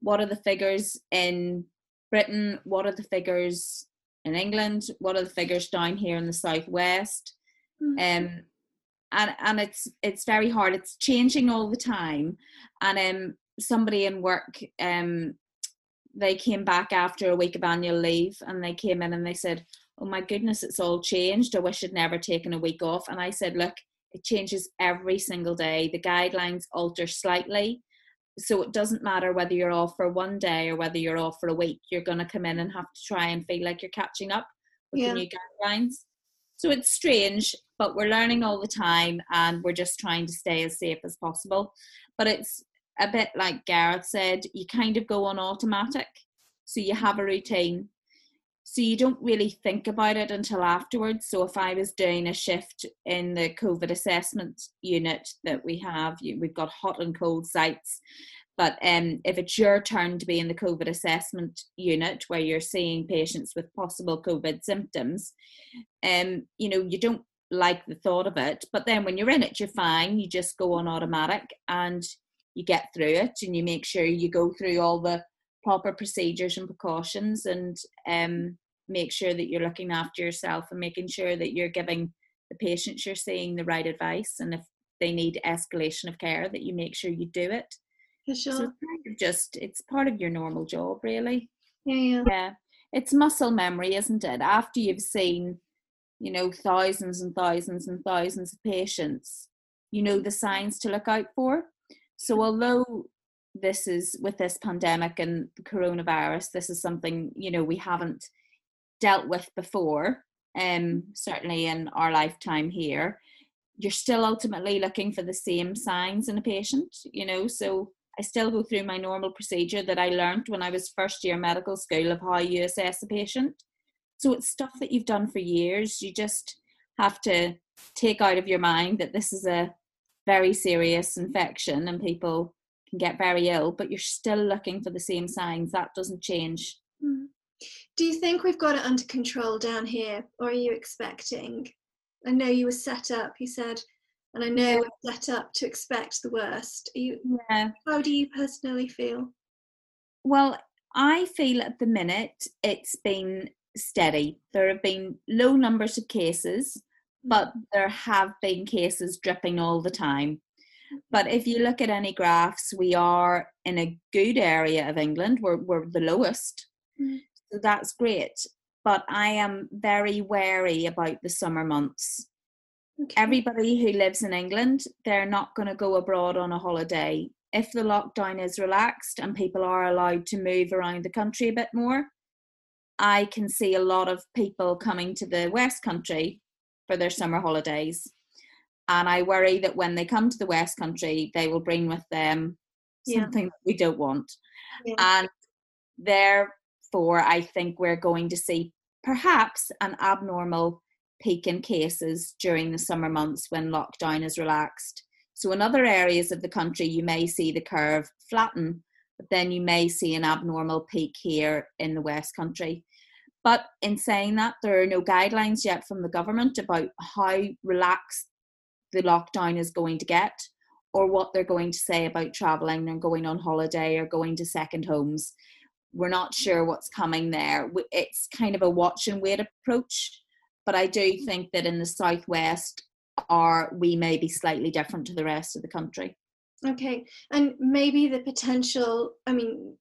What are the figures in Britain? What are the figures in England? What are the figures down here in the southwest? Mm-hmm. Um, and and it's it's very hard. It's changing all the time. And um, somebody in work um, they came back after a week of annual leave, and they came in and they said, "Oh my goodness, it's all changed. I wish I'd never taken a week off." And I said, "Look, it changes every single day. The guidelines alter slightly." So it doesn't matter whether you're off for one day or whether you're off for a week. You're going to come in and have to try and feel like you're catching up with yeah. the new guidelines. So it's strange, but we're learning all the time and we're just trying to stay as safe as possible. But it's a bit like Gareth said, you kind of go on automatic. So you have a routine. So you don't really think about it until afterwards. So if I was doing a shift in the COVID assessment unit that we have, we've got hot and cold sites but um, if it's your turn to be in the COVID assessment unit where you're seeing patients with possible COVID symptoms, um, you know, you don't like the thought of it. But then when you're in it, you're fine. You just go on automatic and you get through it and you make sure you go through all the proper procedures and precautions and um, make sure that you're looking after yourself and making sure that you're giving the patients you're seeing the right advice. And if they need escalation of care, that you make sure you do it for sure. So kind of just it's part of your normal job, really. Yeah, yeah. Yeah. It's muscle memory, isn't it? After you've seen, you know, thousands and thousands and thousands of patients, you know the signs to look out for. So although this is with this pandemic and coronavirus, this is something, you know, we haven't dealt with before, um, certainly in our lifetime here, you're still ultimately looking for the same signs in a patient, you know. So I still go through my normal procedure that I learned when I was first year medical school of how you assess a patient. So it's stuff that you've done for years. You just have to take out of your mind that this is a very serious infection and people can get very ill, but you're still looking for the same signs. That doesn't change. Hmm. Do you think we've got it under control down here, or are you expecting? I know you were set up, you said and I know yeah. set up to expect the worst. Are you, yeah. How do you personally feel? Well, I feel at the minute it's been steady. There have been low numbers of cases, but mm-hmm. there have been cases dripping all the time. But if you look at any graphs, we are in a good area of England. We're, we're the lowest. Mm. So that's great. But I am very wary about the summer months Okay. Everybody who lives in England, they're not going to go abroad on a holiday. If the lockdown is relaxed and people are allowed to move around the country a bit more, I can see a lot of people coming to the West Country for their summer holidays. And I worry that when they come to the West Country, they will bring with them something yeah. that we don't want. Yeah. And therefore, I think we're going to see perhaps an abnormal peak in cases during the summer months when lockdown is relaxed. So, in other areas of the country, you may see the curve flatten, then you may see an abnormal peak here in the West Country. But in saying that, there are no guidelines yet from the government about how relaxed the lockdown is going to get or what they're going to say about traveling and going on holiday or going to second homes. We're not sure what's coming there. It's kind of a watch and wait approach, but I do think that in the southwest, are we may be slightly different to the rest of the country. Okay, and maybe the potential. I mean,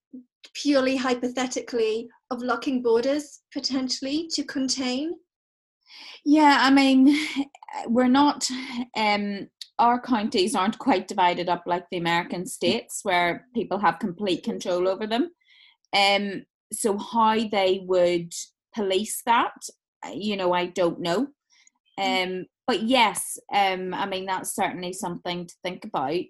purely hypothetically, of locking borders potentially to contain. Yeah, I mean, we're not. Um, our counties aren't quite divided up like the American states where people have complete control over them. Um, so how they would police that, you know, I don't know. Mm. Um, but yes, um, I mean that's certainly something to think about.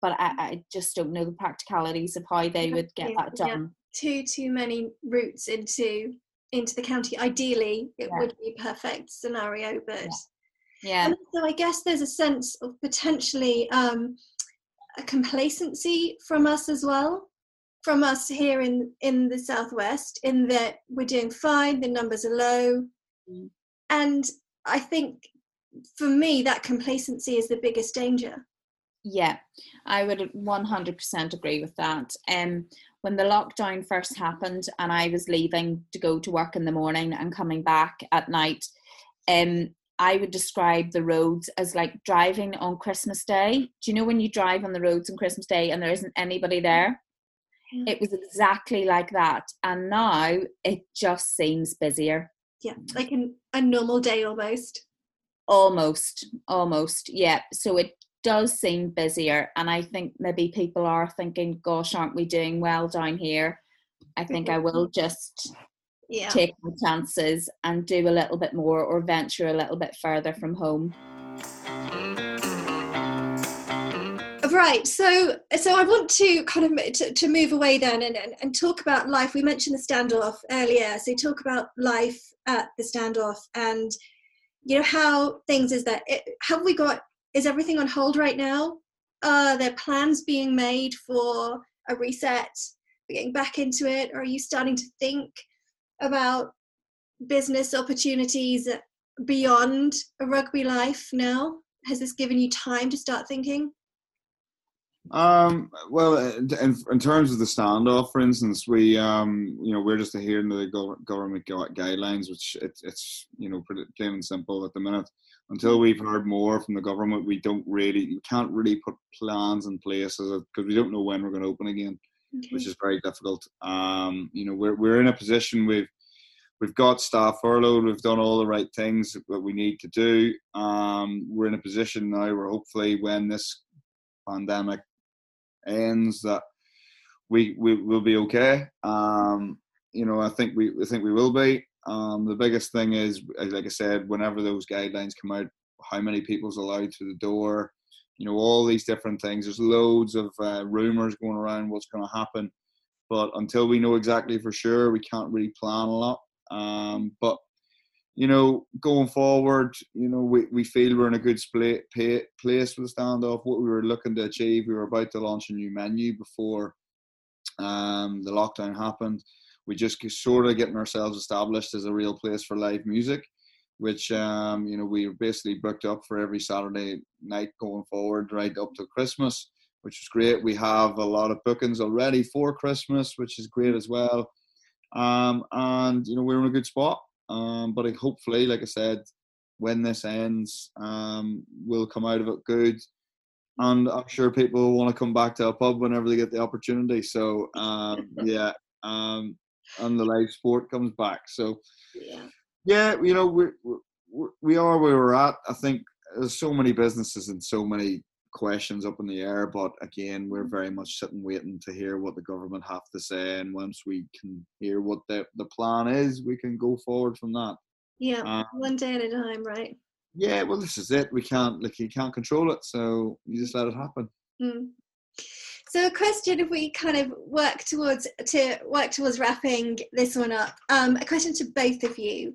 But I, I just don't know the practicalities of how they would get that done. Yeah. Too too many routes into into the county. Ideally, it yeah. would be a perfect scenario, but yeah. Yeah. And so I guess there's a sense of potentially um, a complacency from us as well, from us here in in the southwest, in that we're doing fine, the numbers are low, mm. and I think for me that complacency is the biggest danger. Yeah, I would 100% agree with that. Um, when the lockdown first happened and I was leaving to go to work in the morning and coming back at night, um, I would describe the roads as like driving on Christmas Day. Do you know when you drive on the roads on Christmas Day and there isn't anybody there? Mm. It was exactly like that. And now it just seems busier. Yeah, like an, a normal day almost. Almost, almost, yeah. So it does seem busier. And I think maybe people are thinking, gosh, aren't we doing well down here? I think I will mm-hmm. just yeah. take my chances and do a little bit more or venture a little bit further from home. Right, so so I want to kind of to, to move away then and, and, and talk about life. We mentioned the standoff earlier, so talk about life at the standoff and you know how things is that it, have we got is everything on hold right now? Are there plans being made for a reset, getting back into it, or are you starting to think about business opportunities beyond a rugby life now? Has this given you time to start thinking? Um, well, in, in terms of the standoff, for instance, we, um, you know, we're just adhering to the government guidelines, which it, it's, you know, pretty plain and simple at the minute. Until we've heard more from the government, we don't really, we can't really put plans in place because we don't know when we're going to open again okay. which is very difficult. Um, you know, we're we're in a position we've we've got staff furloughed. We've done all the right things that we need to do. Um, we're in a position now where hopefully, when this pandemic ends, that we we will be okay. Um, you know, I think we I think we will be. Um, the biggest thing is, like I said, whenever those guidelines come out, how many people's allowed to the door, you know all these different things. There's loads of uh, rumors going around what's going to happen but until we know exactly for sure we can't really plan a lot. Um, but you know going forward you know we, we feel we're in a good split, pay, place with the standoff. What we were looking to achieve we were about to launch a new menu before um, the lockdown happened we just sort of getting ourselves established as a real place for live music which um, you know we were basically booked up for every Saturday night going forward, right up to Christmas, which is great. We have a lot of bookings already for Christmas, which is great as well. Um, and you know we're in a good spot. Um, but hopefully, like I said, when this ends, um, we'll come out of it good. And I'm sure people will want to come back to a pub whenever they get the opportunity. So um, yeah, um, and the live sport comes back. So yeah yeah, you know, we we are where we're at. I think there's so many businesses and so many questions up in the air, but again, we're very much sitting waiting to hear what the government have to say, and once we can hear what the the plan is, we can go forward from that. Yeah, um, one day at a time, right? Yeah, well, this is it. We can't like you can't control it, so you just let it happen. Mm. So a question if we kind of work towards to work towards wrapping this one up. Um, a question to both of you.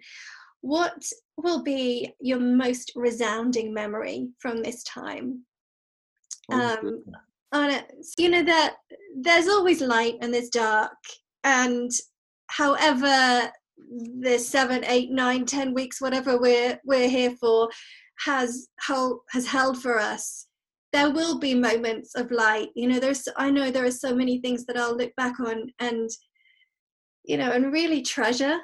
What will be your most resounding memory from this time? Um, on it, you know that there's always light and there's dark, and however the seven, eight, nine, ten weeks, whatever we're we're here for, has held has held for us there will be moments of light you know there's i know there are so many things that i'll look back on and you know and really treasure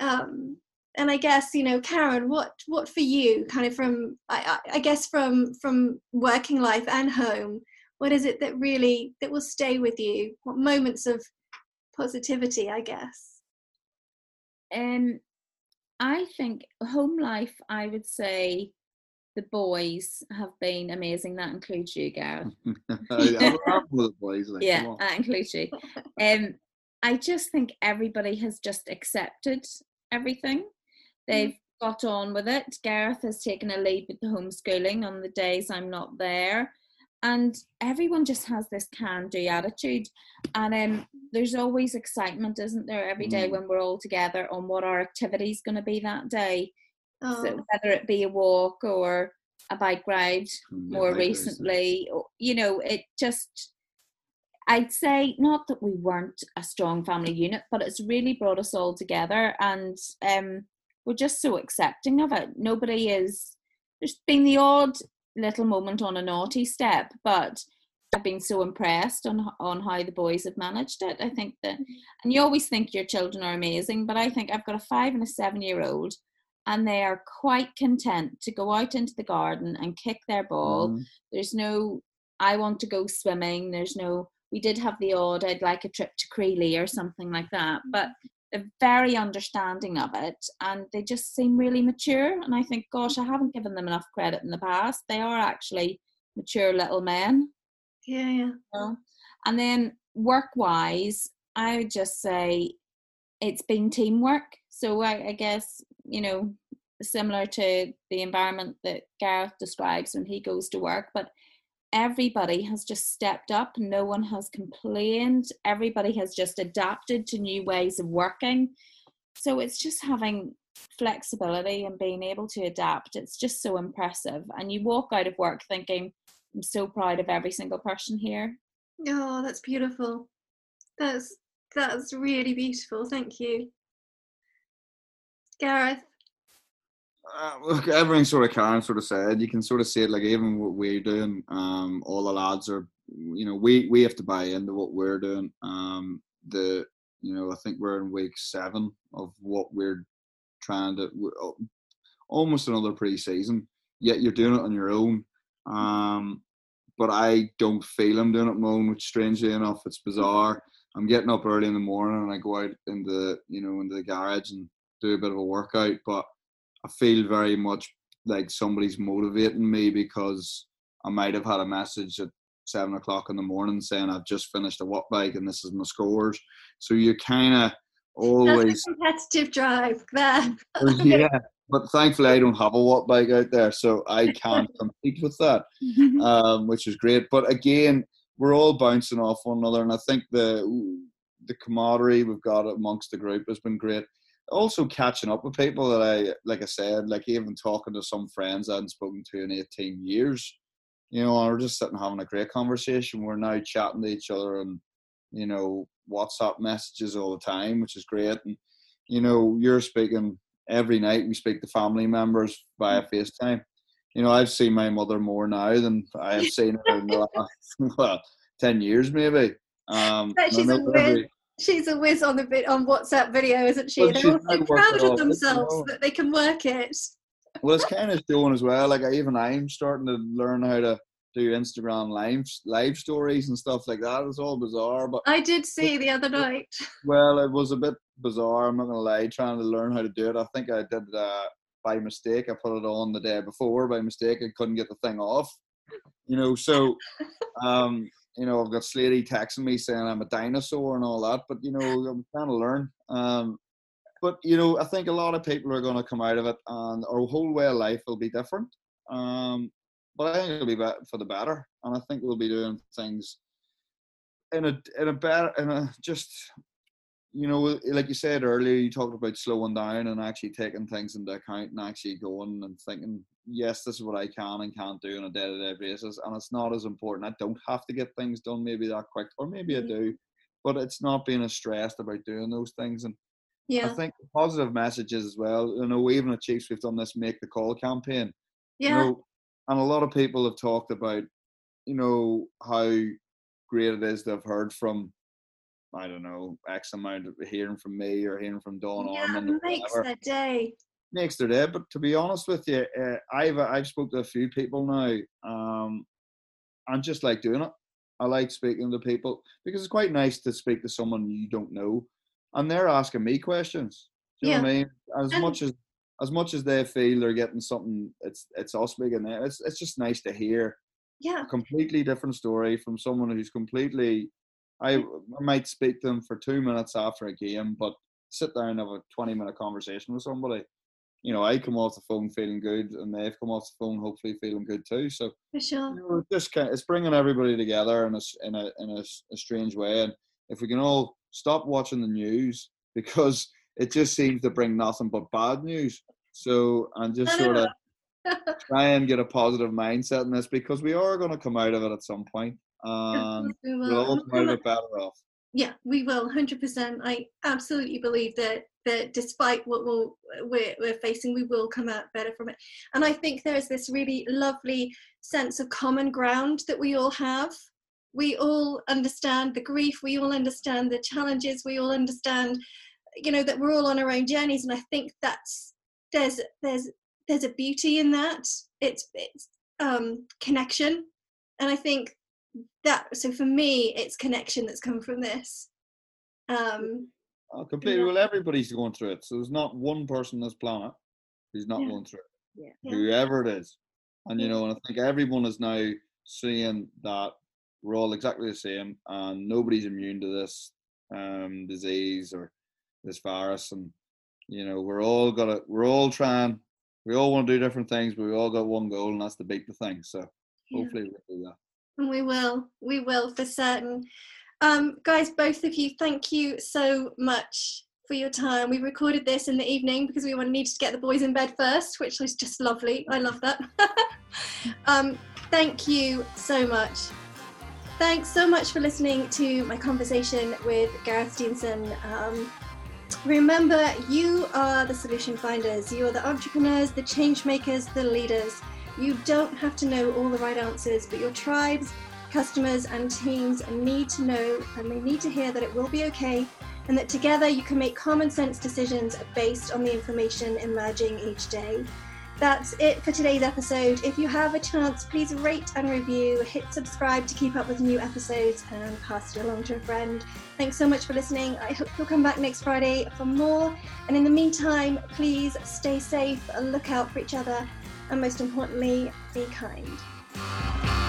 um and i guess you know karen what what for you kind of from i i guess from from working life and home what is it that really that will stay with you? What moments of positivity i guess? Um i think home life i would say the boys have been amazing. That includes you, Gareth. yeah, boys, like, yeah that includes you. Um, I just think everybody has just accepted everything. Mm. They've mm. got on with it. Gareth has taken a lead with the homeschooling on the days I'm not there. And everyone just has this can do attitude. And um, there's always excitement, isn't there, every day mm. when we're all together on what our activity is going to be that day. Oh. So whether it be a walk or a bike ride mm, more recently, or, you know, it just, I'd say not that we weren't a strong family unit, but it's really brought us all together and um, we're just so accepting of it. Nobody is, there's been the odd little moment on a naughty step, but I've been so impressed on on how the boys have managed it. I think that, mm-hmm. and you always think your children are amazing, but I think I've got a five and a seven year old and they are quite content to go out into the garden and kick their ball. Mm. There's no, I want to go swimming. There's no, we did have the odd, I'd like a trip to Crealy or something like that, but they're very understanding of it and they just seem really mature. And I think, gosh, I haven't given them enough credit in the past. They are actually mature little men. Yeah, yeah. You know? And then work wise, I would just say it's been teamwork. So I, I guess you know, similar to the environment that Gareth describes when he goes to work, but everybody has just stepped up. No one has complained. Everybody has just adapted to new ways of working. So it's just having flexibility and being able to adapt. It's just so impressive. And you walk out of work thinking, I'm so proud of every single person here. Oh, that's beautiful. That's that's really beautiful. Thank you. Gareth? Uh, look, everything sort of Karen sort of said. You can sort of see it like even what we're doing. Um, all the lads are, you know, we we have to buy into what we're doing. Um, the you know, I think we're in week seven of what we're trying to almost another pre-season. Yet you're doing it on your own. Um, but I don't feel I'm doing it on my own, which strangely enough, it's bizarre. I'm getting up early in the morning and I go out in the you know into the garage and do a bit of a workout, but I feel very much like somebody's motivating me because I might have had a message at seven o'clock in the morning saying I've just finished a Wattbike and this is my scores. So you kind of always competitive drive there. yeah, but thankfully I don't have a Wattbike out there, so I can't compete with that, um, which is great. But again, we're all bouncing off one another, and I think the the camaraderie we've got amongst the group has been great also catching up with people that I, like I said, like even talking to some friends I hadn't spoken to in 18 years. You know, we're just sitting having a great conversation. We're now chatting to each other and, you know, WhatsApp messages all the time, which is great. And, you know, you're speaking every night. We speak to family members via FaceTime. You know, I've seen my mother more now than I have seen her in the last, well, 10 years maybe. Um, she's every, she's a whiz on the bit on WhatsApp video, isn't she? Well, They're all so proud of themselves that they can work it. Well, it's kind of doing as well. Like even I'm starting to learn how to do Instagram live live stories and stuff like that. It's all bizarre, but I did see the other night. Well, it was a bit bizarre. I'm not gonna lie. Trying to learn how to do it. I think I did uh, by mistake. I put it on the day before by mistake. I couldn't get the thing off. You know, so um, you know, I've got Slady texting me saying I'm a dinosaur and all that, but you know, I'm trying to learn. Um, but you know, I think a lot of people are going to come out of it, and our whole way of life will be different. Um, but I think it'll be better for the better, and I think we'll be doing things in a in a better in a just you know, like you said earlier, you talked about slowing down and actually taking things into account and actually going and thinking, yes, this is what I can and can't do on a day to day basis. And it's not as important. I don't have to get things done maybe that quick, or maybe I mm-hmm. do, but it's not being as stressed about doing those things. And yeah. I think positive messages as well. You know, even at Chiefs, we've done this make the call campaign. Yeah. You know, and a lot of people have talked about, you know, how great it is to have heard from I don't know, X amount of hearing from me or hearing from Don yeah, Armand. makes their day. Makes their day. But to be honest with you, uh, I've I've spoke to a few people now. Um, I just like doing it. I like speaking to people because it's quite nice to speak to someone you don't know, and they're asking me questions. Do you yeah. know what I mean? As and much as as much as they feel they're getting something, it's it's us speaking there. It's it's just nice to hear yeah. a completely different story from someone who's completely I, might speak to them for two minutes after a game, but sit down and have a 20 minute conversation with somebody. You know, I come off the phone feeling good, and they've come off the phone hopefully feeling good too. So, for sure, you know, just kind of, it's bringing everybody together in a in a in a, a strange way. And if we can all stop watching the news because it just seems to bring nothing but bad news. So, and just sort of try and get a positive mindset in this because we are going to come out of it at some point. Um, we will. We'll all come out better off. Yeah, we will, hundred percent. I absolutely believe that that despite what we'll, we're we're facing, we will come out better from it. And I think there's this really lovely sense of common ground that we all have. We all understand the grief. We all understand the challenges. We all understand, you know, that we're all on our own journeys. And I think that's there's there's there's a beauty in that. It's it's um, connection, and I think that so for me it's connection that's come from this. Um oh, completely yeah. well everybody's going through it so there's not one person on this planet who's not yeah. going through it. Yeah. whoever it is. And you know and i think everyone is now seeing that we're all exactly the same and nobody's immune to this um disease or this virus. And you know we're all got to we're all trying we all want to do different things but we all got one goal and that's to beat the thing. So hopefully we'll do that we will. We will for certain. Um, guys, both of you, thank you so much for your time. We recorded this in the evening because we needed to get the boys in bed first, which was just lovely. I love that. um, thank you so much. Thanks so much for listening to my conversation with Gareth Steenson. Um, remember, you are the solution finders. You are the entrepreneurs, the change makers, the leaders. You don't have to know all the right answers, but your tribes, customers, and teams need to know and they need to hear that it will be okay and that together you can make common sense decisions based on the information emerging each day. That's it for today's episode. If you have a chance, please rate and review, hit subscribe to keep up with new episodes, and pass it along to a friend. Thanks so much for listening. I hope you'll come back next Friday for more. And in the meantime, please stay safe, and look out for each other, and most importantly, be kind.